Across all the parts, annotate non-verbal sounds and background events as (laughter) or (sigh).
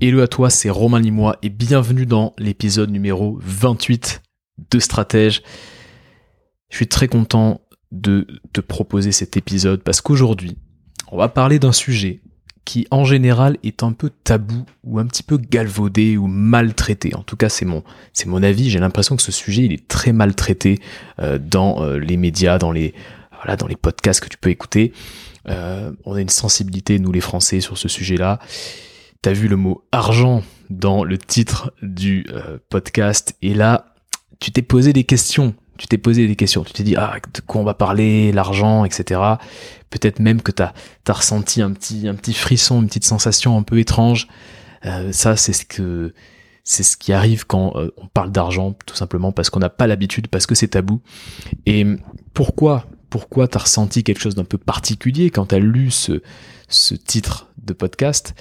Hello à toi, c'est Romain Limois et bienvenue dans l'épisode numéro 28 de Stratège. Je suis très content de te proposer cet épisode parce qu'aujourd'hui, on va parler d'un sujet qui en général est un peu tabou ou un petit peu galvaudé ou maltraité. En tout cas, c'est mon, c'est mon avis. J'ai l'impression que ce sujet, il est très maltraité euh, dans euh, les médias, dans les, voilà, dans les podcasts que tu peux écouter. Euh, on a une sensibilité, nous les Français, sur ce sujet-là. T'as vu le mot argent dans le titre du podcast et là, tu t'es posé des questions tu t'es posé des questions, tu t'es dit ah de quoi on va parler, l'argent, etc. Peut-être même que t'as as ressenti un petit un petit frisson, une petite sensation un peu étrange. Euh, ça c'est ce que c'est ce qui arrive quand euh, on parle d'argent, tout simplement parce qu'on n'a pas l'habitude, parce que c'est tabou. Et pourquoi pourquoi t'as ressenti quelque chose d'un peu particulier quand t'as lu ce ce titre de podcast?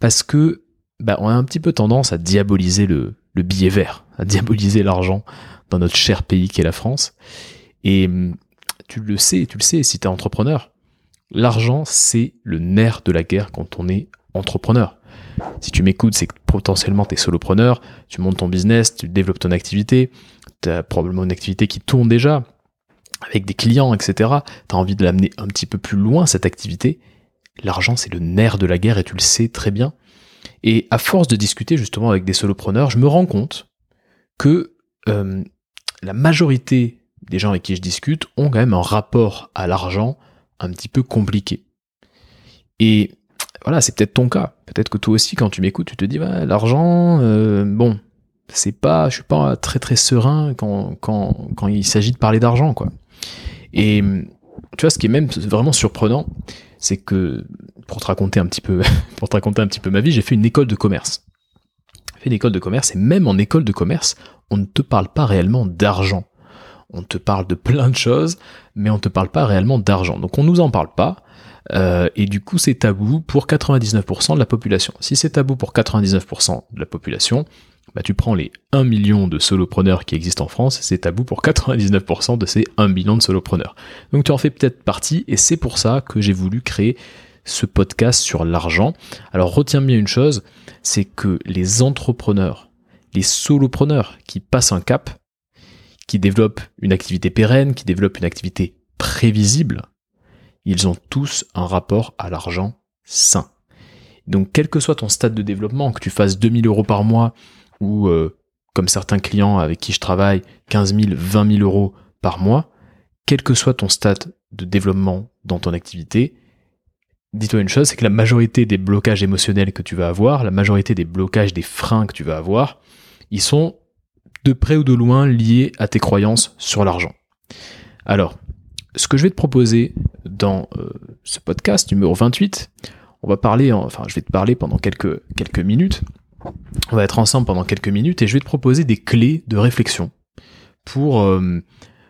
Parce que bah, on a un petit peu tendance à diaboliser le le billet vert, à diaboliser l'argent dans notre cher pays qui est la France. Et hum, tu le sais, tu le sais, si tu es entrepreneur, l'argent, c'est le nerf de la guerre quand on est entrepreneur. Si tu m'écoutes, c'est que potentiellement tu es solopreneur, tu montes ton business, tu développes ton activité, tu as probablement une activité qui tourne déjà, avec des clients, etc. Tu as envie de l'amener un petit peu plus loin, cette activité. L'argent, c'est le nerf de la guerre et tu le sais très bien. Et à force de discuter justement avec des solopreneurs, je me rends compte que euh, la majorité des gens avec qui je discute ont quand même un rapport à l'argent un petit peu compliqué. Et voilà, c'est peut-être ton cas. Peut-être que toi aussi, quand tu m'écoutes, tu te dis, l'argent, euh, bon, c'est pas, je suis pas très très serein quand, quand, quand il s'agit de parler d'argent, quoi. Et tu vois, ce qui est même vraiment surprenant, c'est que (laughs) pour te raconter un petit peu, ma vie, j'ai fait une école de commerce. J'ai fait une école de commerce et même en école de commerce, on ne te parle pas réellement d'argent. On te parle de plein de choses, mais on ne te parle pas réellement d'argent. Donc on nous en parle pas. Euh, et du coup, c'est tabou pour 99% de la population. Si c'est tabou pour 99% de la population, bah tu prends les 1 million de solopreneurs qui existent en France, c'est tabou pour 99% de ces 1 million de solopreneurs. Donc tu en fais peut-être partie, et c'est pour ça que j'ai voulu créer ce podcast sur l'argent. Alors retiens bien une chose, c'est que les entrepreneurs les solopreneurs qui passent un cap, qui développent une activité pérenne, qui développent une activité prévisible, ils ont tous un rapport à l'argent sain. Donc quel que soit ton stade de développement, que tu fasses 2000 euros par mois ou euh, comme certains clients avec qui je travaille, 15 000, 20 000 euros par mois, quel que soit ton stade de développement dans ton activité, dis-toi une chose, c'est que la majorité des blocages émotionnels que tu vas avoir, la majorité des blocages, des freins que tu vas avoir, ils sont de près ou de loin liés à tes croyances sur l'argent. Alors, ce que je vais te proposer dans euh, ce podcast numéro 28, on va parler, enfin je vais te parler pendant quelques, quelques minutes, on va être ensemble pendant quelques minutes et je vais te proposer des clés de réflexion pour, euh,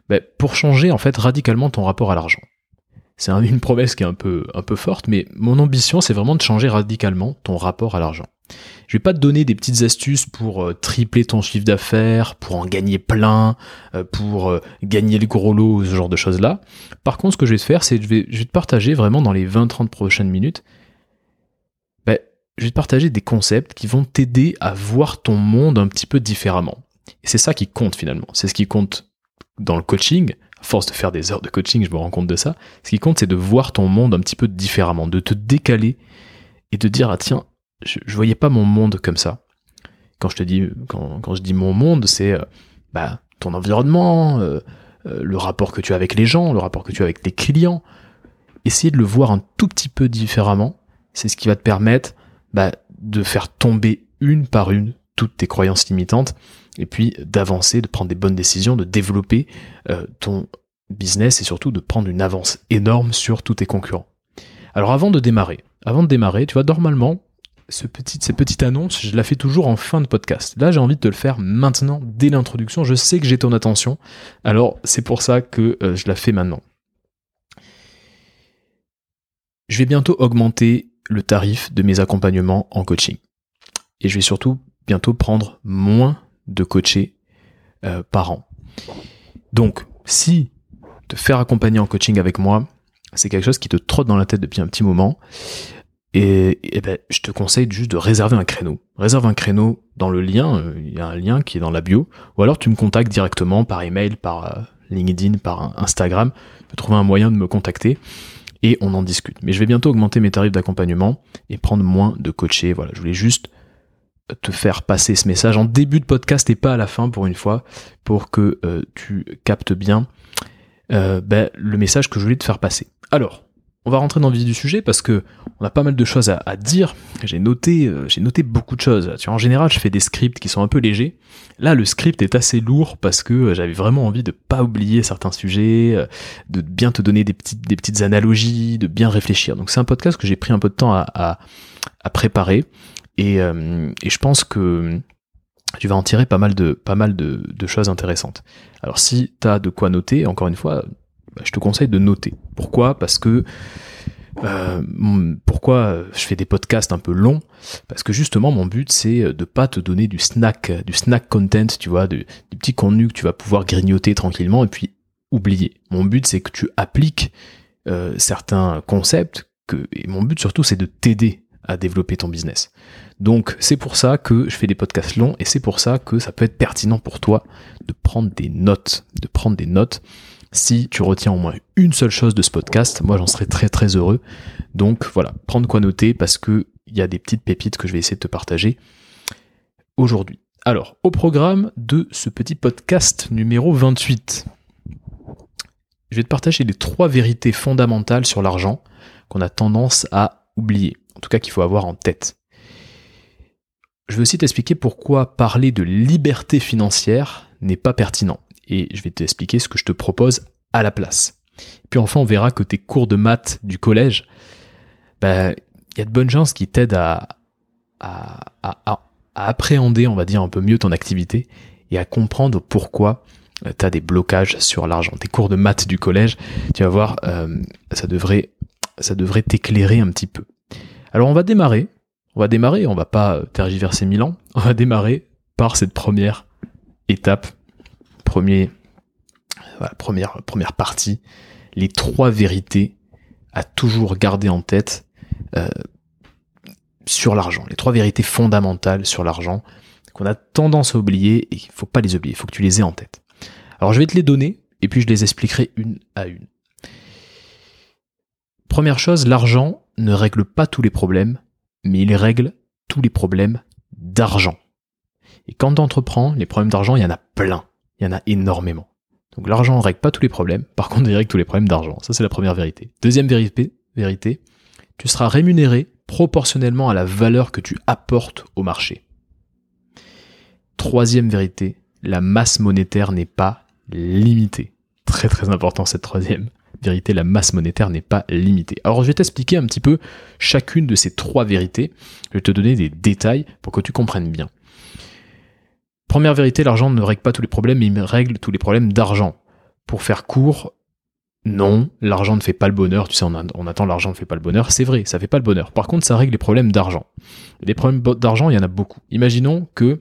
ben, pour changer en fait radicalement ton rapport à l'argent. C'est une promesse qui est un peu, un peu forte, mais mon ambition c'est vraiment de changer radicalement ton rapport à l'argent. Je vais pas te donner des petites astuces pour euh, tripler ton chiffre d'affaires, pour en gagner plein, euh, pour gagner le gros lot, ce genre de choses-là. Par contre, ce que je vais te faire, c'est que je vais, je vais te partager vraiment dans les 20-30 prochaines minutes, je vais te partager des concepts qui vont t'aider à voir ton monde un petit peu différemment. Et c'est ça qui compte finalement. C'est ce qui compte dans le coaching. À force de faire des heures de coaching, je me rends compte de ça. Ce qui compte, c'est de voir ton monde un petit peu différemment, de te décaler et de dire, ah tiens, je, je voyais pas mon monde comme ça. Quand je te dis, quand, quand je dis mon monde, c'est euh, bah, ton environnement, euh, euh, le rapport que tu as avec les gens, le rapport que tu as avec tes clients. Essayer de le voir un tout petit peu différemment, c'est ce qui va te permettre bah, de faire tomber une par une toutes tes croyances limitantes et puis d'avancer, de prendre des bonnes décisions, de développer ton business et surtout de prendre une avance énorme sur tous tes concurrents. Alors avant de démarrer, avant de démarrer, tu vois, normalement, ce petit, cette petite annonce, je la fais toujours en fin de podcast. Là, j'ai envie de te le faire maintenant, dès l'introduction. Je sais que j'ai ton attention, alors c'est pour ça que euh, je la fais maintenant. Je vais bientôt augmenter le tarif de mes accompagnements en coaching. Et je vais surtout bientôt prendre moins de coachés euh, par an. Donc, si te faire accompagner en coaching avec moi, c'est quelque chose qui te trotte dans la tête depuis un petit moment, et, ben, je te conseille juste de réserver un créneau. Réserve un créneau dans le lien, euh, il y a un lien qui est dans la bio, ou alors tu me contactes directement par email, par euh, LinkedIn, par Instagram, tu peux trouver un moyen de me contacter et on en discute. Mais je vais bientôt augmenter mes tarifs d'accompagnement et prendre moins de coachés. Voilà, je voulais juste te faire passer ce message en début de podcast et pas à la fin pour une fois, pour que euh, tu captes bien ben, le message que je voulais te faire passer. Alors, on va rentrer dans le vif du sujet parce que on a pas mal de choses à, dire. J'ai noté, euh, j'ai noté beaucoup de choses. Tu en général, je fais des scripts qui sont un peu légers. Là, le script est assez lourd parce que euh, j'avais vraiment envie de pas oublier certains sujets, euh, de bien te donner des petites, analogies, de bien réfléchir. Donc c'est un podcast que j'ai pris un peu de temps à, préparer et, je pense que tu vas en tirer pas mal de, pas mal de, de choses intéressantes. Alors si tu as de quoi noter, encore une fois, bah, je te conseille de noter. Pourquoi? Parce que euh, pourquoi je fais des podcasts un peu longs? Parce que justement, mon but, c'est de pas te donner du snack, du snack content, tu vois, du, petit contenu que tu vas pouvoir grignoter tranquillement et puis oublier. Mon but, c'est que tu appliques euh, certains concepts et mon but surtout, c'est de t'aider à développer ton business. Donc, c'est pour ça que je fais des podcasts longs et c'est pour ça que ça peut être pertinent pour toi de prendre des notes, de prendre des notes si tu retiens au moins une seule chose de ce podcast, moi j'en serais très très heureux. Donc voilà, prendre quoi noter parce que il y a des petites pépites que je vais essayer de te partager aujourd'hui. Alors, au programme de ce petit podcast numéro 28, je vais te partager les trois vérités fondamentales sur l'argent qu'on a tendance à oublier, en tout cas qu'il faut avoir en tête. Je vais aussi t'expliquer pourquoi parler de liberté financière n'est pas pertinent et je vais t'expliquer ce que je te propose à la place. puis enfin, on verra que tes cours de maths du collège, ben, il y a de bonnes chances qui t'aident à, à, à, appréhender, on va dire, un peu mieux ton activité et à comprendre pourquoi euh, tu as des blocages sur l'argent. Tes cours de maths du collège, tu vas voir, euh, ça devrait ça devrait t'éclairer un petit peu. Alors on va démarrer, on va démarrer, on va pas tergiverser mille ans, on va démarrer par cette première étape première, partie, les trois vérités à toujours garder en tête euh, sur l'argent. Les trois vérités fondamentales sur l'argent qu'on a tendance à oublier et ne faut pas les oublier, il faut que tu les aies en tête. Alors je vais te les donner et puis je les expliquerai une à une. Première chose, l'argent ne règle pas tous les problèmes, mais il règle tous les problèmes d'argent. Et quand tu entreprends, les problèmes d'argent, il y en a plein il y en a énormément. Donc l'argent ne règle pas tous les problèmes, par contre il règle tous les problèmes d'argent. Ça c'est la première vérité. Deuxième vérité, vérité, tu seras rémunéré proportionnellement à la valeur que tu apportes au marché. Troisième vérité, la masse monétaire n'est pas limitée. Très très important cette troisième vérité, la masse monétaire n'est pas limitée. Alors je vais t'expliquer un petit peu chacune de ces trois vérités. Je vais te donner des détails pour que tu comprennes bien. Première vérité, l'argent ne règle pas tous les problèmes, mais il règle tous les problèmes d'argent. Pour faire court, non, l'argent ne fait pas le bonheur. Tu sais, on, attend l'argent ne fait pas le bonheur. C'est vrai, ça fait pas le bonheur. Par contre, ça règle les problèmes d'argent. Les problèmes d'argent, il y en a beaucoup. Imaginons que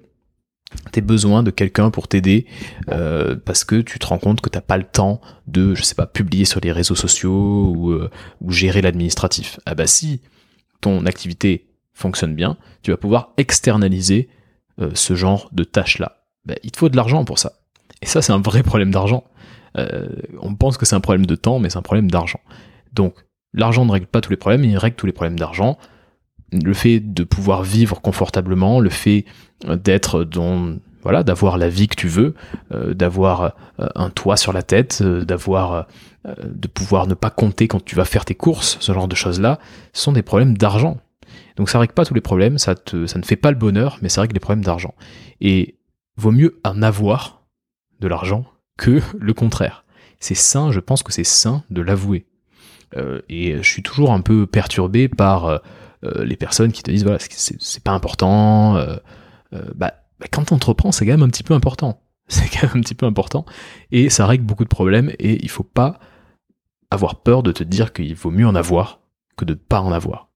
tu besoin de quelqu'un pour t'aider euh, parce que tu te rends compte que t'as pas le temps de, je sais pas, publier sur les réseaux sociaux ou, euh, ou gérer l'administratif. Ah bah si ton activité fonctionne bien, tu vas pouvoir externaliser euh, ce genre de tâches-là ben, Il te faut de l'argent pour ça. Et ça, c'est un vrai problème d'argent. Euh, on pense que c'est un problème de temps, mais c'est un problème d'argent. Donc, l'argent ne règle pas tous les problèmes, il règle tous les problèmes d'argent. Le fait de pouvoir vivre confortablement, le fait d'être dans voilà, d'avoir la vie que tu veux, euh, d'avoir un toit sur la tête, d'avoir de pouvoir ne pas compter quand tu vas faire tes courses, ce genre de choses-là, sont des problèmes d'argent. Donc ça règle pas tous les problèmes, ça, te, ça ne fait pas le bonheur, mais ça règle les problèmes d'argent. Et vaut mieux en avoir de l'argent que (laughs) le contraire. C'est sain, je pense que c'est sain de l'avouer. Euh, et je suis toujours un peu perturbé par euh, euh, les personnes qui te disent voilà c'est pas important. Bah, bah, quand tu entreprends, c'est quand même un petit peu important. (laughs) C'est quand même un petit peu important et ça règle beaucoup de problèmes et il faut pas avoir peur de te dire qu'il vaut mieux en avoir que de ne pas en avoir.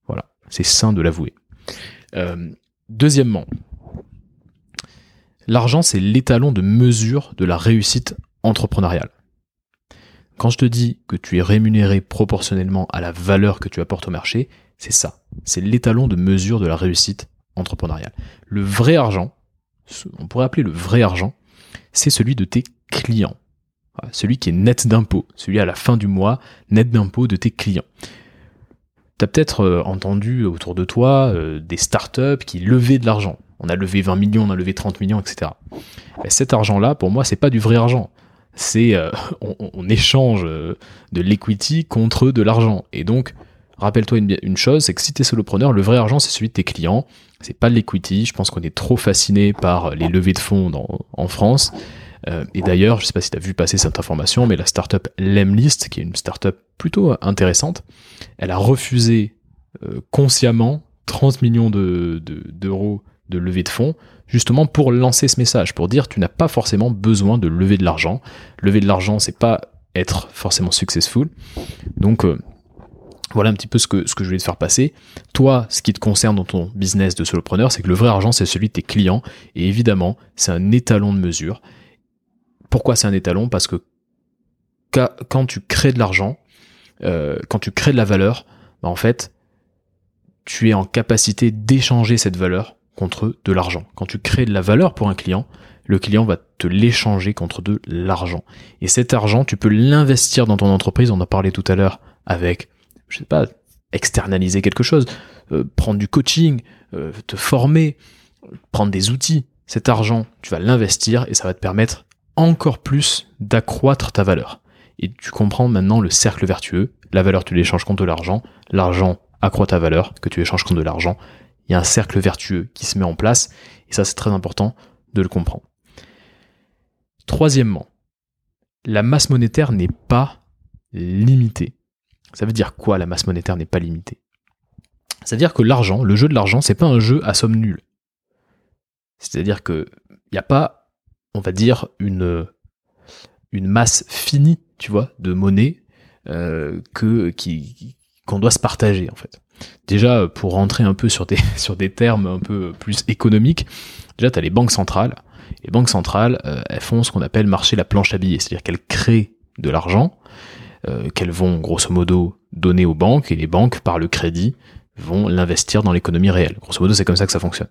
C'est sain de l'avouer. Euh, deuxièmement, l'argent, c'est l'étalon de mesure de la réussite entrepreneuriale. Quand je te dis que tu es rémunéré proportionnellement à la valeur que tu apportes au marché, C'est ça. C'est l'étalon de mesure de la réussite entrepreneuriale. Le vrai argent, on pourrait appeler le vrai argent, c'est celui de tes clients. Celui qui est net d'impôts, celui à la fin du mois, net d'impôts de tes clients. Peut-être euh, entendu autour de toi euh, des startups qui levaient de l'argent. On a levé 20 millions, on a levé 30 millions, etc. cet argent-là, pour moi, c'est pas du vrai argent. C'est euh, (laughs) on, échange de l'equity contre de l'argent. Et donc, rappelle-toi une, chose, c'est que si tu solopreneur, le vrai argent, c'est celui de tes clients. C'est pas de l'equity. Je pense qu'on est trop fasciné par les levées de fonds en France. Euh, et d'ailleurs, je sais pas si tu as vu passer cette information, mais la startup Lemlist, qui est une startup plutôt intéressante, elle a refusé euh, consciemment 30 millions d'euros de, de levée de fonds, justement pour lancer ce message, pour dire tu n'as pas forcément besoin de lever de l'argent. Lever de l'argent, c'est pas être forcément successful. Donc euh, voilà un petit peu ce que, ce que je voulais te faire passer. Toi, ce qui te concerne dans ton business de solopreneur, c'est que le vrai argent, c'est celui de tes clients. Et évidemment, c'est un étalon de mesure. Pourquoi c'est un étalon Parce que quand tu crées de l'argent, euh, quand tu crées de la valeur, bah, en fait, tu es en capacité d'échanger cette valeur contre de l'argent. Quand tu crées de la valeur pour un client, le client va te l'échanger contre de l'argent. Et cet argent, tu peux l'investir dans ton entreprise. On en a parlé tout à l'heure avec, je sais pas, externaliser quelque chose, euh, prendre du coaching, euh, te former, prendre des outils. Cet argent, tu vas l'investir et ça va te permettre encore plus d'accroître ta valeur. Et tu comprends maintenant le cercle vertueux. La valeur, tu l'échanges contre de l'argent. L'argent accroît ta valeur, que tu échanges contre de l'argent. Il y a un cercle vertueux qui se met en place. Et ça, c'est très important de le comprendre. Troisièmement, la masse monétaire n'est pas limitée. Ça veut dire quoi la masse monétaire n'est pas limitée? Ça veut dire que l'argent, le jeu de l'argent, c'est pas un jeu à somme nulle. C'est-à-dire que il n'y a pas on va dire, une, une masse finie, tu vois, de monnaie euh, que, qui, qu'on doit se partager, en fait. Déjà, pour rentrer un peu sur des, (laughs) sur des termes un peu plus économiques, déjà, tu as les banques centrales. Les banques centrales, euh, elles font ce qu'on appelle marcher la planche à billets, c'est-à-dire qu'elles créent de l'argent, euh, qu'elles vont grosso modo donner aux banques, et les banques, par le crédit, vont l'investir dans l'économie réelle. Grosso modo, c'est comme ça que ça fonctionne.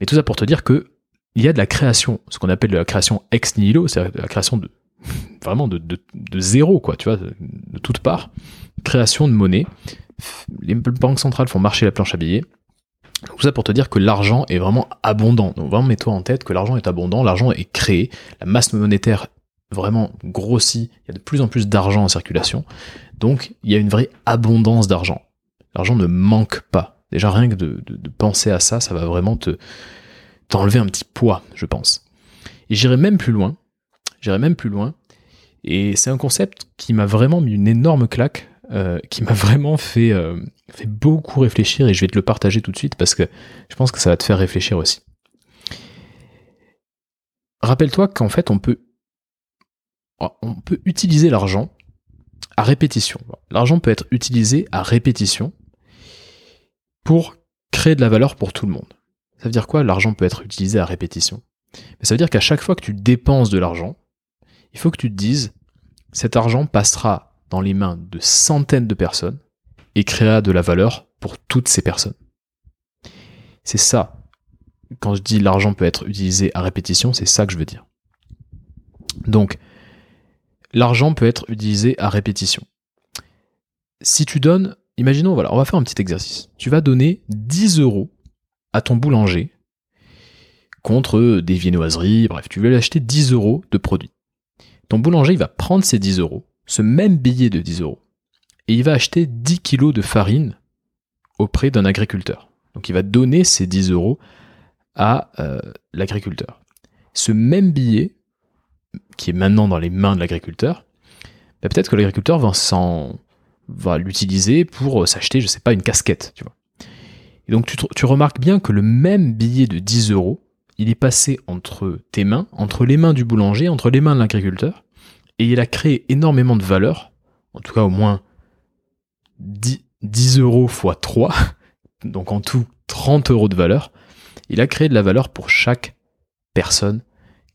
Mais tout ça pour te dire que il y a de la création, ce qu'on appelle la création ex nihilo, c'est la création de vraiment de, zéro, quoi, tu vois, de, toutes parts. Création de monnaie. Les banques centrales font marcher la planche à billets. Tout ça pour te dire que l'argent est vraiment abondant. Donc vraiment mets-toi en tête que l'argent est abondant, l'argent est créé, la masse monétaire vraiment grossit, il y a de plus en plus d'argent en circulation. Donc il y a une vraie abondance d'argent. L'argent ne manque pas. Déjà rien que de, penser à ça, ça va vraiment te, t'enlever un petit poids, je pense. Et j'irai même plus loin. J'irai même plus loin. Et c'est un concept qui m'a vraiment mis une énorme claque, euh, qui m'a vraiment fait, euh, fait beaucoup réfléchir et je vais te le partager tout de suite parce que je pense que ça va te faire réfléchir aussi. Rappelle-toi qu'en fait, on peut, on peut utiliser l'argent à répétition. L'argent peut être utilisé à répétition pour créer de la valeur pour tout le monde. Ça veut dire quoi? L'argent peut être utilisé à répétition. Mais ça veut dire qu'à chaque fois que tu dépenses de l'argent, il faut que tu te dises, cet argent passera dans les mains de centaines de personnes et créera de la valeur pour toutes ces personnes. C'est ça. Quand je dis l'argent peut être utilisé à répétition, c'est ça que je veux dire. Donc, l'argent peut être utilisé à répétition. Si tu donnes, imaginons, voilà, on va faire un petit exercice. Tu vas donner 10 euros à ton boulanger contre des viennoiseries, bref, tu veux acheter 10 euros de produits. Ton boulanger, il va prendre ces 10 euros, ce même billet de 10 euros, et il va acheter 10 kilos de farine auprès d'un agriculteur. Donc il va donner ces 10 euros à euh, l'agriculteur. Ce même billet, qui est maintenant dans les mains de l'agriculteur, bah, peut-être que l'agriculteur va, va l'utiliser pour s'acheter, je sais pas, une casquette, tu vois. Donc tu, remarques bien que le même billet de 10 euros, il est passé entre tes mains, entre les mains du boulanger, entre les mains de l'agriculteur, et il a créé énormément de valeur, en tout cas au moins 10, 10 euros x 3, (laughs) donc en tout 30 euros de valeur. Il a créé de la valeur pour chaque personne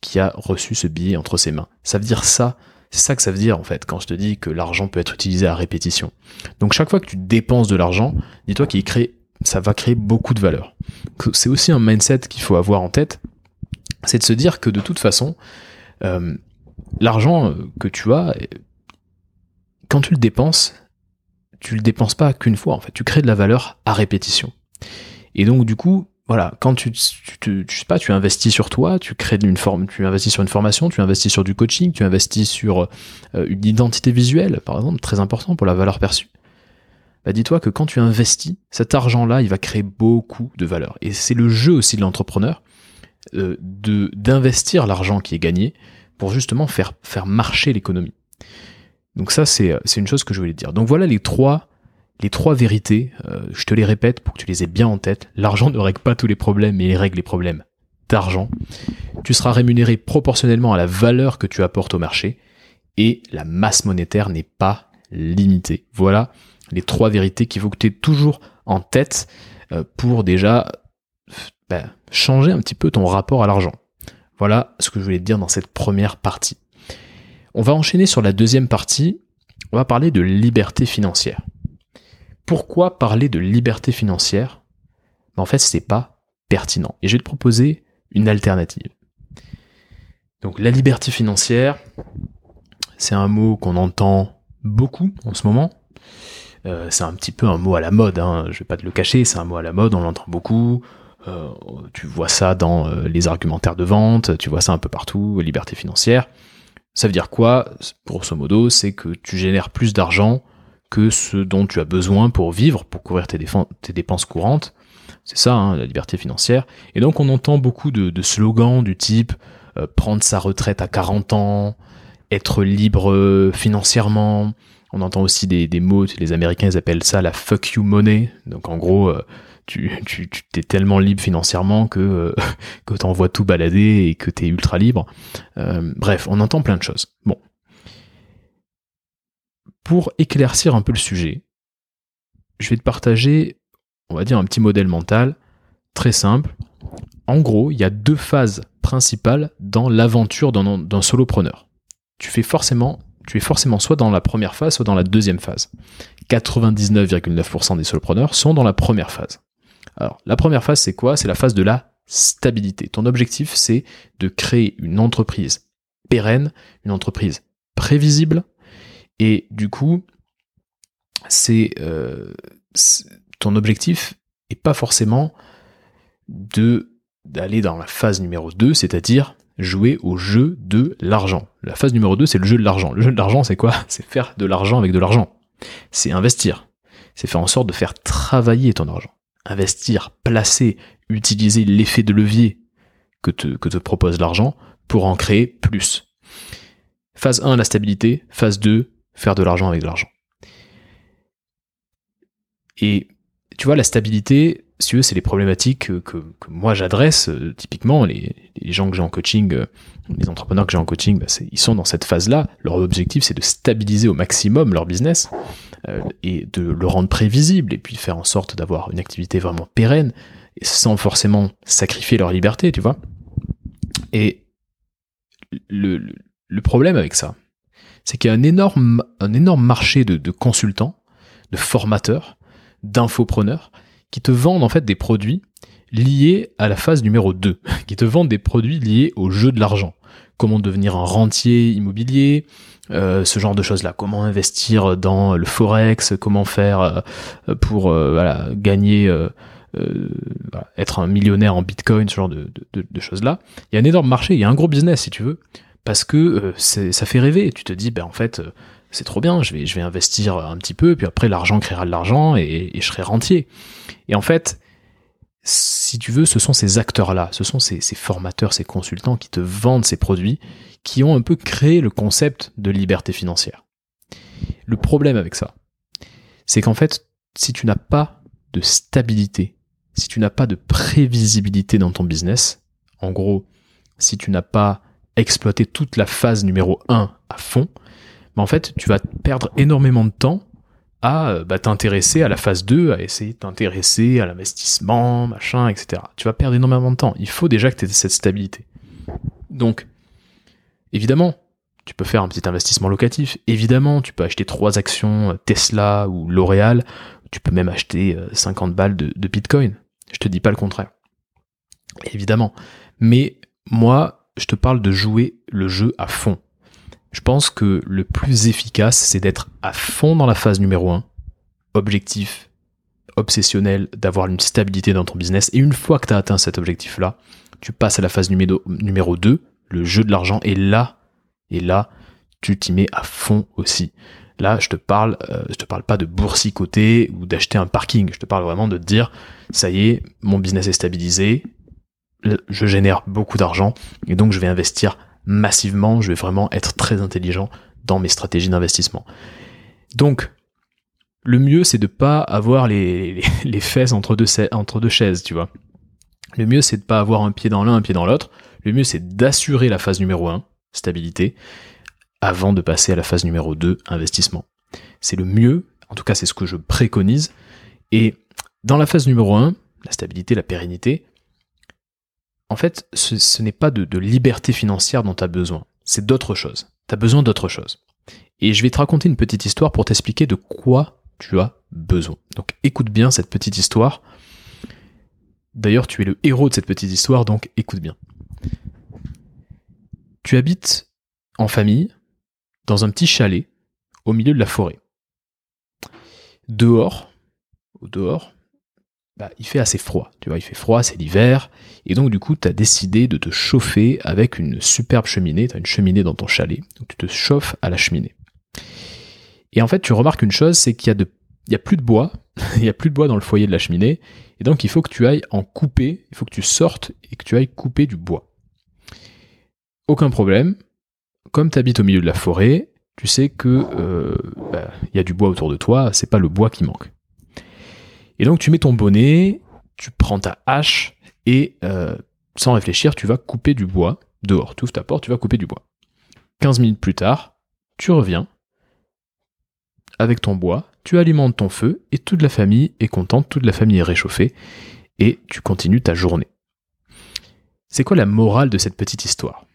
qui a reçu ce billet entre ses mains. Ça veut dire ça, C'est ça que ça veut dire en fait quand je te dis que l'argent peut être utilisé à répétition. Donc chaque fois que tu dépenses de l'argent, dis-toi qu'il crée, ça va créer beaucoup de valeur. C'est aussi un mindset qu'il faut avoir en tête, c'est de se dire que de toute façon, euh, l'argent que tu as, quand tu le dépenses, tu le dépenses pas qu'une fois en fait, tu crées de la valeur à répétition. Et donc du coup, voilà, quand tu, tu, sais pas, tu investis sur toi, tu crées une forme, tu investis sur une formation, tu investis sur du coaching, tu investis sur euh, une identité visuelle, par exemple, très important pour la valeur perçue. Bah dis-toi que quand tu investis, cet argent-là, il va créer beaucoup de valeur. Et c'est le jeu aussi de l'entrepreneur euh, d'investir l'argent qui est gagné pour justement faire faire marcher l'économie. Donc ça, c'est c'est une chose que je voulais te dire. Donc voilà les trois les trois vérités, euh, je te les répète pour que tu les aies bien en tête. L'argent ne règle pas tous les problèmes, mais il règle les problèmes d'argent. Tu seras rémunéré proportionnellement à la valeur que tu apportes au marché et la masse monétaire n'est pas Voilà les trois vérités qu'il faut que tu aies toujours en tête euh, pour déjà ben, changer un petit peu ton rapport à l'argent. Voilà ce que je voulais te dire dans cette première partie. On va enchaîner sur la deuxième partie. On va parler de liberté financière. Pourquoi parler de liberté financière? Ben, En fait, c'est pas pertinent. Et je vais te proposer une alternative. Donc la liberté financière, c'est un mot qu'on entend beaucoup en ce moment. Euh, c'est un petit peu un mot à la mode, hein. je vais pas te le cacher, c'est un mot à la mode, on l'entend beaucoup. Euh, tu vois ça dans euh, les argumentaires de vente, tu vois ça un peu partout, liberté financière. Ça veut dire quoi? Grosso modo, c'est que tu génères plus d'argent que ce dont tu as besoin pour vivre, pour couvrir tes, dépenses courantes. C'est ça, hein, la liberté financière. Et donc on entend beaucoup de, slogans du type prendre sa retraite à 40 ans, être libre euh, financièrement. On entend aussi des, mots, les Américains ils appellent ça la fuck you money. Donc en gros, euh, tu, tu, tu es tellement libre financièrement que, (laughs) que tu envoies tout balader et que tu es ultra libre. bref, on entend plein de choses. Bon, pour éclaircir un peu le sujet, je vais te partager, on va dire, un petit modèle mental très simple. En gros, il y a deux phases principales dans l'aventure d'un solopreneur. Tu fais forcément, tu es forcément soit dans la première phase, soit dans la deuxième phase. 99,9% des solopreneurs sont dans la première phase. Alors, la première phase, c'est quoi? C'est la phase de la stabilité. Ton objectif, c'est de créer une entreprise pérenne, une entreprise prévisible, et du coup, c'est euh, ton objectif est pas forcément de d'aller dans la phase numéro 2, c'est-à-dire jouer au jeu de l'argent. La phase numéro 2, c'est le jeu de l'argent. Le jeu de l'argent, c'est quoi? C'est faire de l'argent avec de l'argent. C'est investir. C'est faire en sorte de faire travailler ton argent. Investir, placer, utiliser l'effet de levier que te, propose l'argent pour en créer plus. Phase 1, la stabilité. Phase 2, faire de l'argent avec de l'argent. Et tu vois, la stabilité, si tu c'est les problématiques que, moi j'adresse. Euh, typiquement, les, gens que j'ai en coaching, euh, les entrepreneurs que j'ai en coaching, bah, ils sont dans cette phase-là. Leur objectif, c'est de stabiliser au maximum leur business euh, et de le rendre prévisible et puis faire en sorte d'avoir une activité vraiment pérenne sans forcément sacrifier leur liberté, tu vois. Et le problème avec ça, c'est qu'il y a un énorme, un énorme marché de, consultants, de formateurs, d'infopreneurs, qui te vendent en fait des produits liés à la phase numéro 2, (laughs) qui te vendent des produits liés au jeu de l'argent. Comment devenir un rentier immobilier, euh, ce genre de choses-là. Comment investir dans le forex, comment faire euh, pour euh, gagner, être un millionnaire en bitcoin, ce genre de, de choses-là. Il y a un énorme marché, il y a un gros business si tu veux, parce que ça fait rêver. Tu te dis, ben en fait, c'est trop bien, je vais, je investir un petit peu, puis après l'argent créera de l'argent et, je serai rentier. Et en fait, si tu veux, ce sont ces acteurs-là, ce sont ces, formateurs, ces consultants qui te vendent ces produits, qui ont un peu créé le concept de liberté financière. Le problème avec ça, c'est qu'en fait, si tu n'as pas de stabilité, si tu n'as pas de prévisibilité dans ton business, en gros, si tu n'as pas exploiter toute la phase numéro 1 à fond, en fait, tu vas perdre énormément de temps à euh, bah, t'intéresser à la phase 2, à essayer de t'intéresser à l'investissement, machin, etc. Tu vas perdre énormément de temps. Il faut déjà que tu aies cette stabilité. Donc, évidemment, tu peux faire un petit investissement locatif. Évidemment, tu peux acheter trois actions euh, Tesla ou L'Oréal. Tu peux même acheter 50 balles de, de Bitcoin. Je te dis pas le contraire. Évidemment. Mais moi, je te parle de jouer le jeu à fond. Je pense que le plus efficace, c'est d'être à fond dans la phase numéro 1, objectif, obsessionnel, d'avoir une stabilité dans ton business. Et une fois que tu as atteint cet objectif-là, tu passes à la phase numéro, numéro 2, le jeu de l'argent, et là, et là, tu t'y mets à fond aussi. Là, je te parle, euh, je te parle pas de boursicoter ou d'acheter un parking. Je te parle vraiment de te dire, ça y est, mon business est stabilisé, je génère beaucoup d'argent et donc je vais investir massivement. Je vais vraiment être très intelligent dans mes stratégies d'investissement. Donc, le mieux, c'est de pas avoir les, les, (laughs) fesses entre deux, chaises, tu vois. Le mieux, c'est de pas avoir un pied dans l'un, un pied dans l'autre. Le mieux, c'est d'assurer la phase numéro 1, stabilité, avant de passer à la phase numéro 2, investissement. C'est le mieux, en tout cas c'est ce que je préconise. Et dans la phase numéro 1, la stabilité, la pérennité, en fait, ce, n'est pas de, liberté financière dont tu as besoin, c'est d'autre chose. Tu as besoin d'autre chose. Et je vais te raconter une petite histoire pour t'expliquer de quoi tu as besoin. Donc écoute bien cette petite histoire. D'ailleurs, tu es le héros de cette petite histoire, donc écoute bien. Tu habites en famille, dans un petit chalet, au milieu de la forêt. Dehors, au dehors, bah, il fait assez froid. Tu vois, il fait froid, c'est l'hiver. Et donc, du coup, tu as décidé de te chauffer avec une superbe cheminée. Tu as une cheminée dans ton chalet. Donc, tu te chauffes à la cheminée. Et en fait, tu remarques une chose, c'est qu'il y a de, il y a plus de bois. (laughs) il y a plus de bois dans le foyer de la cheminée. Et donc, il faut que tu ailles en couper. Il faut que tu sortes et que tu ailles couper du bois. Aucun problème. Comme tu habites au milieu de la forêt, tu sais que euh, bah, il y a du bois autour de toi. C'est pas le bois qui manque. Et donc tu mets ton bonnet, tu prends ta hache et euh, sans réfléchir, tu vas couper du bois dehors. Tu ouvres ta porte, tu vas couper du bois. 15 minutes plus tard, tu reviens avec ton bois, tu alimentes ton feu et toute la famille est contente, toute la famille est réchauffée et tu continues ta journée. C'est quoi la morale de cette petite histoire?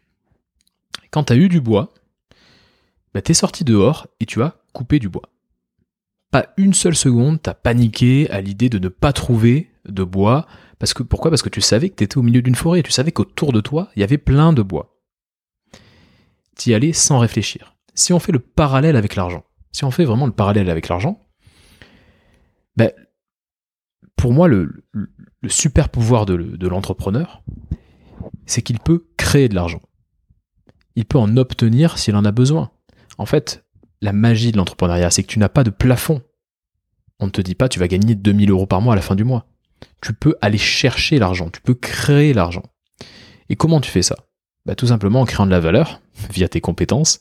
Quand tu eu du bois, bah, tu es sorti dehors et tu as coupé du bois pas une seule seconde, t'as paniqué à l'idée de ne pas trouver de bois. Parce que, pourquoi? Parce que tu savais que t'étais au milieu d'une forêt, tu savais qu'autour de toi, il y avait plein de bois. T'y allais sans réfléchir. Si on fait le parallèle avec l'argent, si on fait vraiment le parallèle avec l'argent, ben, pour moi, le, super pouvoir de l'entrepreneur, c'est qu'il peut créer de l'argent. Il peut en obtenir s'il en a besoin. En fait, la magie de l'entrepreneuriat, c'est que tu n'as pas de plafond. On ne te dit pas tu vas gagner 2000 euros par mois à la fin du mois. Tu peux aller chercher l'argent, tu peux créer l'argent. Et comment tu fais ça? Bah, Tout simplement en créant de la valeur (laughs) via tes compétences,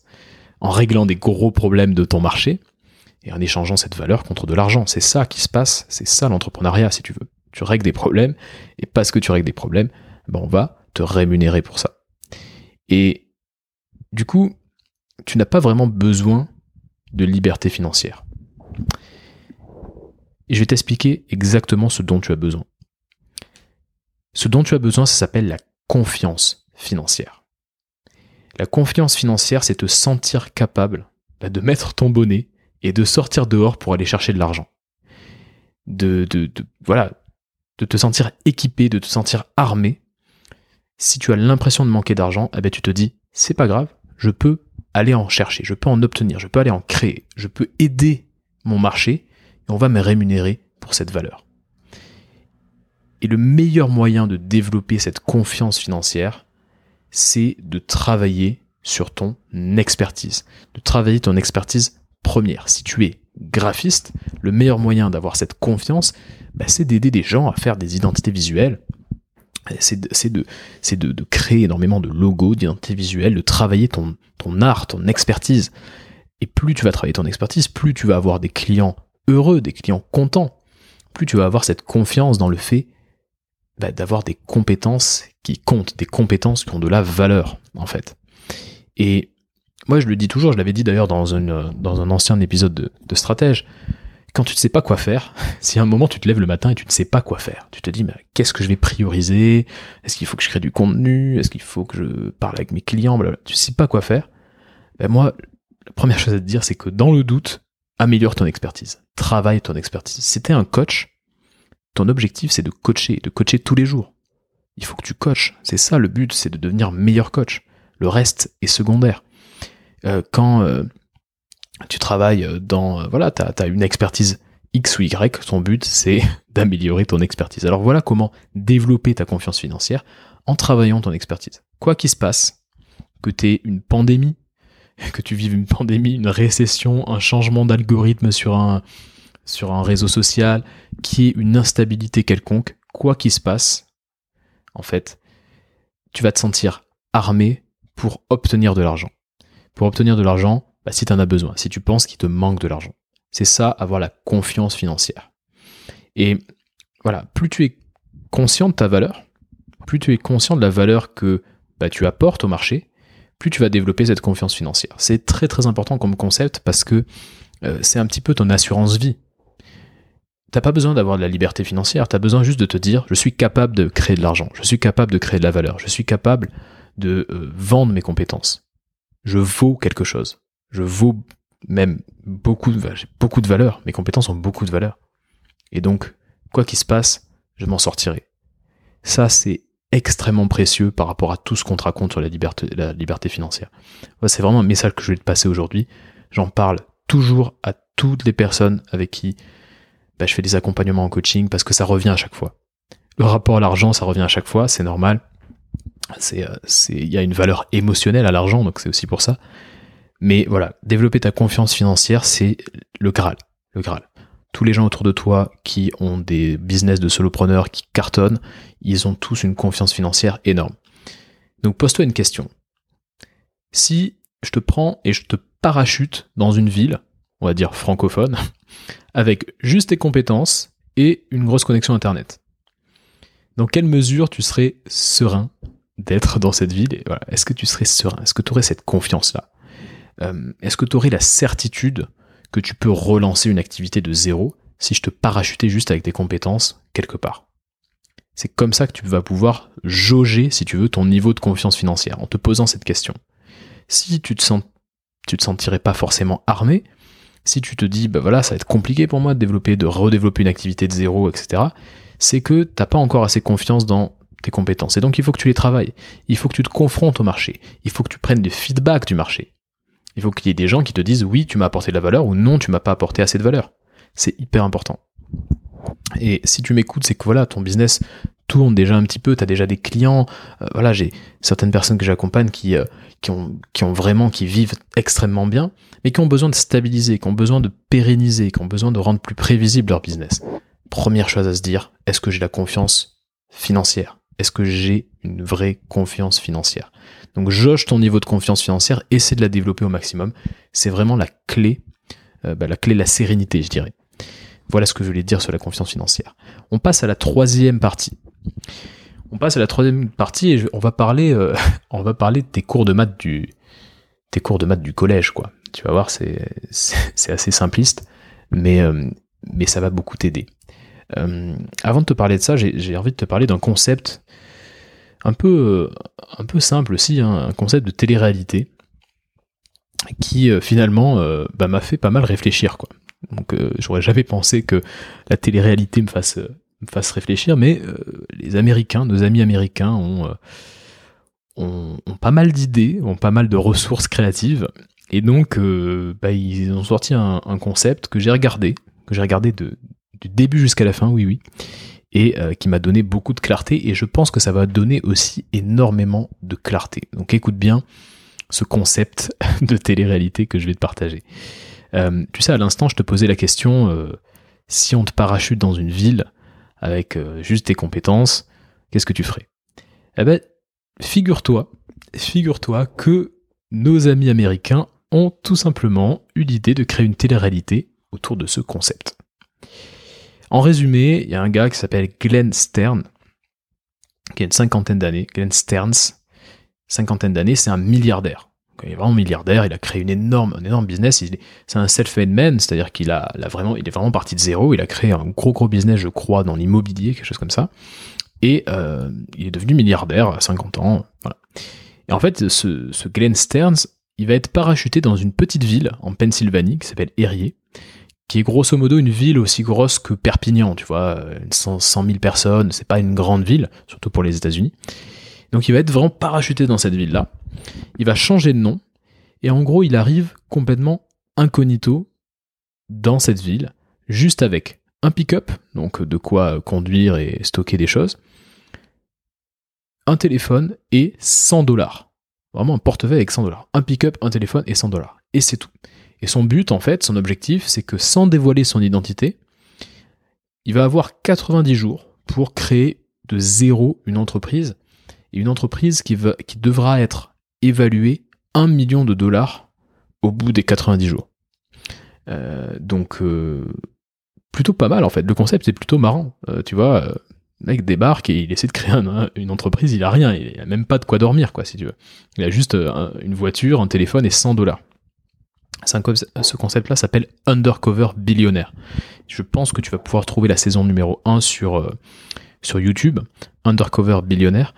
en réglant des gros problèmes de ton marché et en échangeant cette valeur contre de l'argent. C'est ça qui se passe, c'est ça l'entrepreneuriat si tu veux. Tu règles des problèmes et parce que tu règles des problèmes, bah, on va te rémunérer pour ça. Et du coup, tu n'as pas vraiment besoin de liberté financière. Et je vais t'expliquer exactement ce dont tu as besoin. Ce dont tu as besoin, ça s'appelle la confiance financière. La confiance financière, c'est te sentir capable bah, de mettre ton bonnet et de sortir dehors pour aller chercher de l'argent. De, de, voilà, de te sentir équipé, de te sentir armé. Si tu as l'impression de manquer d'argent, eh ben tu te dis, c'est pas grave, je peux aller en chercher, je peux en obtenir, je peux aller en créer, je peux aider mon marché et on va me rémunérer pour cette valeur. Et le meilleur moyen de développer cette confiance financière, c'est de travailler sur ton expertise, de travailler ton expertise première. Si tu es graphiste, le meilleur moyen d'avoir cette confiance, bah, c'est d'aider des gens à faire des identités visuelles, c'est de, créer énormément de logos, d'identité visuelle, de travailler ton, art, ton expertise. Et plus tu vas travailler ton expertise, plus tu vas avoir des clients heureux, des clients contents, plus tu vas avoir cette confiance dans le fait bah, d'avoir des compétences qui comptent, des compétences qui ont de la valeur, en fait. Et moi, je le dis toujours, je l'avais dit d'ailleurs dans, dans un ancien épisode de, de Stratège, quand tu ne sais pas quoi faire, (laughs) si à un moment tu te lèves le matin et tu ne sais pas quoi faire, tu te dis mais qu'est-ce que je vais prioriser? Est-ce qu'il faut que je crée du contenu? Est-ce qu'il faut que je parle avec mes clients? Tu ne sais pas quoi faire? ben moi, la première chose à te dire, c'est que dans le doute, améliore ton expertise, travaille ton expertise. Si t'es un coach, ton objectif c'est de coacher, de coacher tous les jours. Il faut que tu coaches. C'est ça le but, c'est de devenir meilleur coach. Le reste est secondaire. Euh, quand euh, tu travailles dans, euh, voilà, tu as, une expertise X ou Y, ton but c'est (laughs) d'améliorer ton expertise. Alors voilà comment développer ta confiance financière en travaillant ton expertise. Quoi qu'il se passe, que tu aies une pandémie, (laughs) que tu vives une pandémie, une récession, un changement d'algorithme sur un, sur un réseau social, qui est une instabilité quelconque, quoi qu'il se passe, en fait, tu vas te sentir armé pour obtenir de l'argent. Pour obtenir de l'argent, bah, si tu en as besoin, si tu penses qu'il te manque de l'argent. C'est ça, avoir la confiance financière. Et voilà, plus tu es conscient de ta valeur, plus tu es conscient de la valeur que bah, tu apportes au marché, plus tu vas développer cette confiance financière. C'est très très important comme concept parce que euh, c'est un petit peu ton assurance vie. T'as pas besoin d'avoir de la liberté financière, tu as besoin juste de te dire je suis capable de créer de l'argent, je suis capable de créer de la valeur, je suis capable de euh, vendre mes compétences. Je vaux quelque chose. Je vaux même beaucoup de, valeur. Mes compétences ont beaucoup de valeur. Et donc, quoi qu'il se passe, je m'en sortirai. Ça, c'est extrêmement précieux par rapport à tout ce qu'on te raconte sur la liberté, la liberté financière. c'est vraiment un message que je vais te passer aujourd'hui. J'en parle toujours à toutes les personnes avec qui bah, je fais des accompagnements en coaching parce que ça revient à chaque fois. Le rapport à l'argent, ça revient à chaque fois, c'est normal. Euh, il y a une valeur émotionnelle à l'argent, donc c'est aussi pour ça. Mais voilà, développer ta confiance financière, c'est le Graal. Le Graal. Tous les gens autour de toi qui ont des business de solopreneurs qui cartonnent, ils ont tous une confiance financière énorme. Donc pose-toi une question. Si je te prends et je te parachute dans une ville, on va dire francophone, (laughs) avec juste tes compétences et une grosse connexion Internet, dans quelle mesure tu serais serein d'être dans cette ville Est-ce que tu serais serein? Est-ce que tu aurais cette confiance-là? Euh, Est-ce que tu aurais la certitude que tu peux relancer une activité de zéro si je te parachutais juste avec tes compétences quelque part? C'est comme ça que tu vas pouvoir jauger, si tu veux, ton niveau de confiance financière en te posant cette question. Si tu te sens, tu te sentirais pas forcément armé, si tu te dis, bah voilà, ça va être compliqué pour moi de développer, de redévelopper une activité de zéro, etc., c'est que t'as pas encore assez confiance dans tes compétences. Et donc il faut que tu les travailles. Il faut que tu te confrontes au marché. Il faut que tu prennes du feedback du marché. Il faut qu'il y ait des gens qui te disent oui, tu m'as apporté de la valeur ou non, tu m'as pas apporté assez de valeur. C'est hyper important. Et si tu m'écoutes, c'est que voilà, ton business tourne déjà un petit peu, tu as déjà des clients. Euh, voilà, j'ai certaines personnes que j'accompagne qui, euh, qui, ont, qui ont vraiment, qui vivent extrêmement bien, mais qui ont besoin de stabiliser, qui ont besoin de pérenniser, qui ont besoin de rendre plus prévisible leur business. Première chose à se dire, est-ce que j'ai la confiance financière? Est-ce que j'ai une vraie confiance financière? Donc jauge ton niveau de confiance financière, essaie de la développer au maximum. C'est vraiment la clé, euh, bah, la clé de la sérénité, je dirais. Voilà ce que je voulais dire sur la confiance financière. On passe à la troisième partie. On passe à la troisième partie et on va parler, euh, (laughs) on va parler de tes cours de maths du, tes cours de maths du collège. Tu vas voir, c'est, assez simpliste, euh, mais ça va beaucoup t'aider. Euh, avant de te parler de ça, j'ai envie de te parler d'un concept un peu, un peu simple aussi, hein, un concept de télé-réalité qui finalement bah, m'a fait pas mal réfléchir, quoi. Donc j'aurais jamais pensé que la télé-réalité me fasse me fasse réfléchir, mais euh, les Américains, nos amis américains ont, euh, ont, pas mal d'idées, ont pas mal de ressources créatives, et donc euh, bah, ils ont sorti un, concept que j'ai regardé, que j'ai regardé de, du début jusqu'à la fin, oui oui, et qui m'a donné beaucoup de clarté, et je pense que ça va donner aussi énormément de clarté. Donc écoute bien ce concept (laughs) de télé-réalité que je vais te partager. tu sais, à l'instant, je te posais la question, si on te parachute dans une ville, avec euh, juste tes compétences, qu'est-ce que tu ferais? Eh ben, figure-toi, figure-toi que nos amis américains ont tout simplement eu l'idée de créer une télé-réalité autour de ce concept. En résumé, il y a un gars qui s'appelle Glenn Stern, qui a une cinquantaine d'années, Glenn Stearns, cinquantaine d'années, c'est un milliardaire. Il est vraiment milliardaire, il a créé une énorme, un énorme business, c'est un self-made man, c'est-à-dire qu'il a, vraiment, il est vraiment parti de zéro, il a créé un gros gros business, je crois, dans l'immobilier, quelque chose comme ça, et euh, il est devenu milliardaire à 50 ans. Et en fait, ce, Glenn Stearns, il va être parachuté dans une petite ville en Pennsylvanie qui s'appelle Erie, qui est grosso modo une ville aussi grosse que Perpignan, tu vois, 100, 000 personnes, c'est pas une grande ville, surtout pour les États-Unis. Donc il va être vraiment parachuté dans cette ville-là. Il va changer de nom, et en gros, il arrive complètement incognito dans cette ville, juste avec un pick-up, donc de quoi conduire et stocker des choses, un téléphone et 100 dollars. Vraiment un portefeuille avec 100 dollars. Un pick-up, un téléphone et 100 dollars. Et c'est tout. Et son but, en fait, son objectif, c'est que sans dévoiler son identité, il va avoir 90 jours pour créer de zéro une entreprise. Et une entreprise qui, va, qui devra être évaluée 1 million de dollars au bout des 90 jours. Euh, donc, euh, plutôt pas mal en fait. Le concept c'est plutôt marrant. Euh, tu vois, le mec débarque et il essaie de créer une entreprise, il a rien, il a même pas de quoi dormir, quoi, si tu veux. Il a juste une voiture, un téléphone et 100 dollars. Ce concept-là s'appelle Undercover Billionaire. Je pense que tu vas pouvoir trouver la saison numéro 1 sur, euh, sur YouTube, Undercover Billionaire.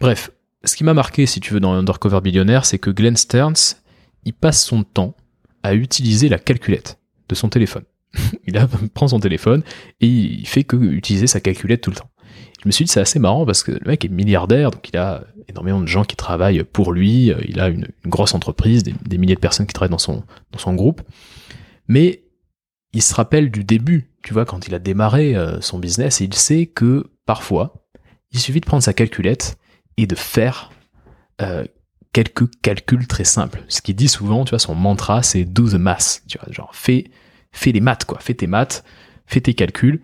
Bref, ce qui m'a marqué, si tu veux, dans Undercover Billionaire, c'est que Glenn Stearns, il passe son temps à utiliser la calculette de son téléphone. (laughs) il prend son téléphone et il fait que utiliser sa calculette tout le temps. Je me suis dit c'est assez marrant parce que le mec est milliardaire, donc il a énormément de gens qui travaillent pour lui, il a une, grosse entreprise, des, milliers de personnes qui travaillent dans son, dans son groupe. Mais il se rappelle du début, tu vois, quand il a démarré euh, son business, et il sait que parfois, il suffit de prendre sa calculette et de faire euh, quelques calculs très simples. Ce qu'il dit souvent, tu vois, son mantra, c'est do the math, tu vois, genre fais fais les maths, quoi. Fais tes maths, fais tes calculs.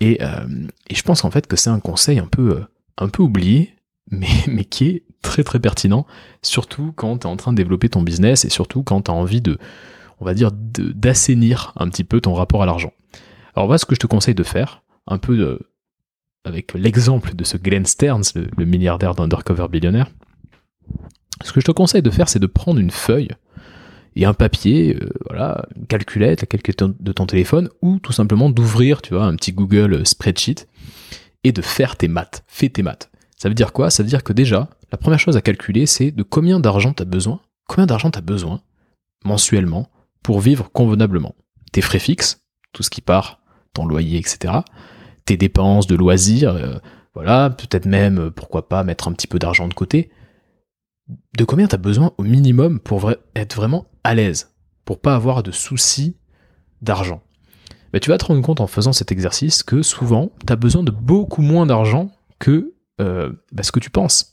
Et, euh, et je pense en fait que c'est un conseil un peu, euh, un peu oublié, (laughs) mais, qui est très très pertinent, surtout quand tu es en train de développer ton business et surtout quand tu as envie de, on va dire, d'assainir un petit peu ton rapport à l'argent. Alors voilà ce que je te conseille de faire, un peu de, avec l'exemple de ce Glenn Stearns, le, le milliardaire d'Undercover Billionaire. Ce que je te conseille de faire, c'est de prendre une feuille et un papier, euh, voilà, une calculette, la calculette de ton téléphone, ou tout simplement d'ouvrir, tu vois, un petit Google euh, Spreadsheet et de faire tes maths. Fais tes maths. Ça veut dire quoi? Ça veut dire que déjà, la première chose à calculer, c'est de combien d'argent tu as besoin, combien d'argent tu besoin mensuellement pour vivre convenablement. Tes frais fixes, tout ce qui part, ton loyer, etc. Tes dépenses de loisirs, euh, voilà, peut-être même, pourquoi pas, mettre un petit peu d'argent de côté de combien tu as besoin au minimum pour être vraiment à l'aise, pour pas avoir de soucis d'argent? Mais tu vas te rendre compte en faisant cet exercice que souvent, tu as besoin de beaucoup moins d'argent que euh, bah, ce que tu penses.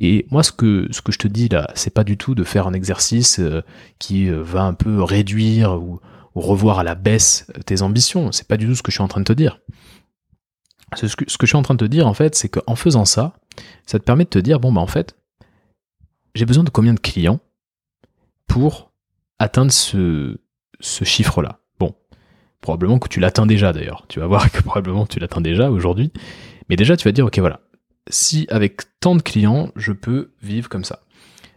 Et moi, ce que, ce que je te dis là, c'est pas du tout de faire un exercice euh, qui euh, va un peu réduire ou, revoir à la baisse tes ambitions. C'est pas du tout ce que je suis en train de te dire. Ce que, je suis en train de te dire, en fait, c'est qu'en faisant ça, ça te permet de te dire, bon, bah, en fait, j'ai besoin de combien de clients pour atteindre ce, ce chiffre-là? Bon, probablement que tu l'atteins déjà d'ailleurs. Tu vas voir que probablement tu l'atteins déjà aujourd'hui. Mais déjà, tu vas dire, ok, voilà, si avec tant de clients, je peux vivre comme ça.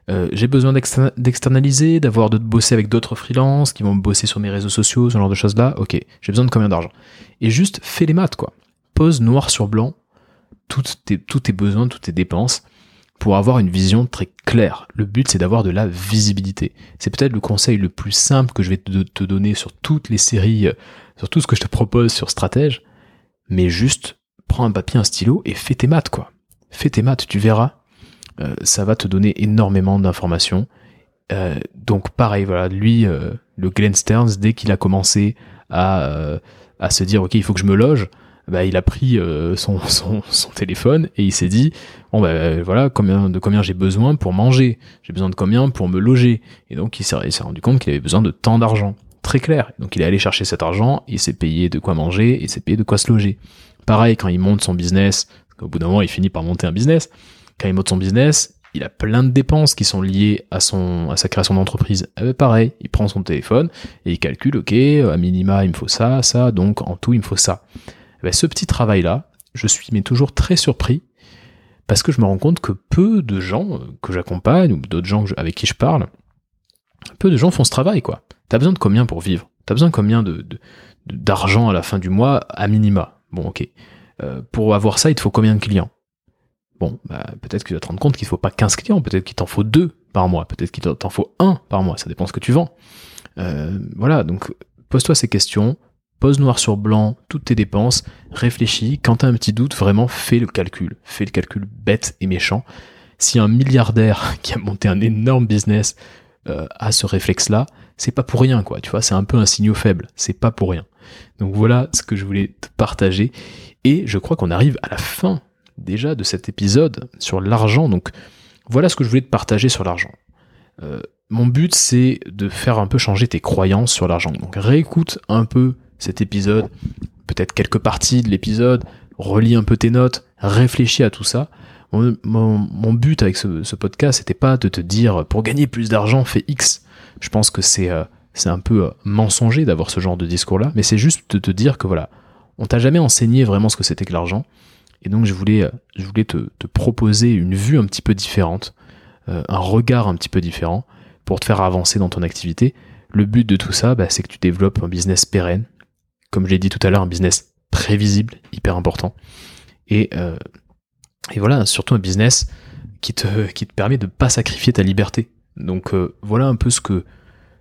Euh, j'ai besoin d'externaliser, d'avoir de bosser avec d'autres freelances qui vont bosser sur mes réseaux sociaux, ce genre de choses-là. Ok, j'ai besoin de combien d'argent? Et juste fais les maths, quoi. Pose noir sur blanc tous tes, besoins, toutes tes dépenses pour avoir une vision très claire. Le but, c'est d'avoir de la visibilité. C'est peut-être le conseil le plus simple que je vais te, donner sur toutes les séries, euh, sur tout ce que je te propose sur Stratège, mais juste prends un papier, un stylo et fais tes maths, quoi. Fais tes maths, tu verras. Euh, ça va te donner énormément d'informations. Euh, donc pareil, voilà, lui, le Glenn Stearns, dès qu'il a commencé à, à se dire, ok, il faut que je me loge, bah, il a pris euh, son, (laughs) son, téléphone et il s'est dit bon bah voilà de combien j'ai besoin pour manger. J'ai besoin de combien pour me loger. Et donc il s'est rendu compte qu'il avait besoin de tant d'argent. Très clair. Donc il est allé chercher cet argent il s'est payé de quoi manger il s'est payé de quoi se loger. Pareil quand il monte son business au bout d'un moment il finit par monter un business quand il monte son business il a plein de dépenses qui sont liées à son à sa création d'entreprise. Eh ben, pareil, il prend son téléphone et il calcule, ok, à minima il me faut ça, ça, donc en tout il me faut ça. Eh ben, ce petit travail-là, je suis mais toujours très surpris parce que je me rends compte que peu de gens euh, que j'accompagne ou d'autres gens avec qui je parle, peu de gens font ce travail quoi. T'as besoin de combien pour vivre? T'as besoin de combien d'argent à la fin du mois à minima? Bon ok. Euh, pour avoir ça, il te faut combien de clients? Bon, bah, peut-être que tu vas te rendre compte qu'il ne faut pas 15 clients, peut-être qu'il t'en faut deux par mois, peut-être qu'il t'en faut un par mois, ça dépend ce que tu vends. Euh, voilà, donc pose-toi ces questions, pose noir sur blanc toutes tes dépenses, réfléchis, quand tu as un petit doute, vraiment fais le calcul, fais le calcul bête et méchant. Si un milliardaire (laughs) qui a monté un énorme business euh, a ce réflexe-là, c'est pas pour rien, quoi, tu vois, c'est un peu un signal faible, c'est pas pour rien. Donc voilà ce que je voulais te partager, et je crois qu'on arrive à la fin déjà de cet épisode sur l'argent, donc voilà ce que je voulais te partager sur l'argent. Euh, mon but, c'est de faire un peu changer tes croyances sur l'argent. Donc réécoute un peu cet épisode, peut-être quelques parties de l'épisode, relis un peu tes notes, réfléchis à tout ça. Mon, but avec ce, podcast, c'était pas de te dire pour gagner plus d'argent, fais X. Je pense que c'est euh, c'est un peu euh, mensonger d'avoir ce genre de discours-là, mais c'est juste de te dire que voilà, on t'a jamais enseigné vraiment ce que c'était que l'argent. Et donc je voulais, euh, te, proposer une vue un petit peu différente, un regard un petit peu différent pour te faire avancer dans ton activité. Le but de tout ça, bah, c'est que tu développes un business pérenne, comme je l'ai dit tout à l'heure, un business prévisible, hyper important. Et, euh, voilà, surtout un business qui te, qui te permet de ne pas sacrifier ta liberté. Donc euh, voilà un peu ce que,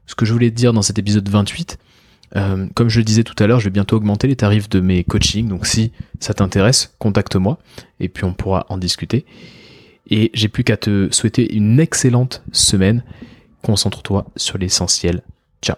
ce que je voulais te dire dans cet épisode 28. Euh, comme je le disais tout à l'heure, je vais bientôt augmenter les tarifs de mes coachings. Donc si ça t'intéresse, contacte-moi et puis on pourra en discuter. Et j'ai plus qu'à te souhaiter une excellente semaine. Concentre-toi sur l'essentiel. Ciao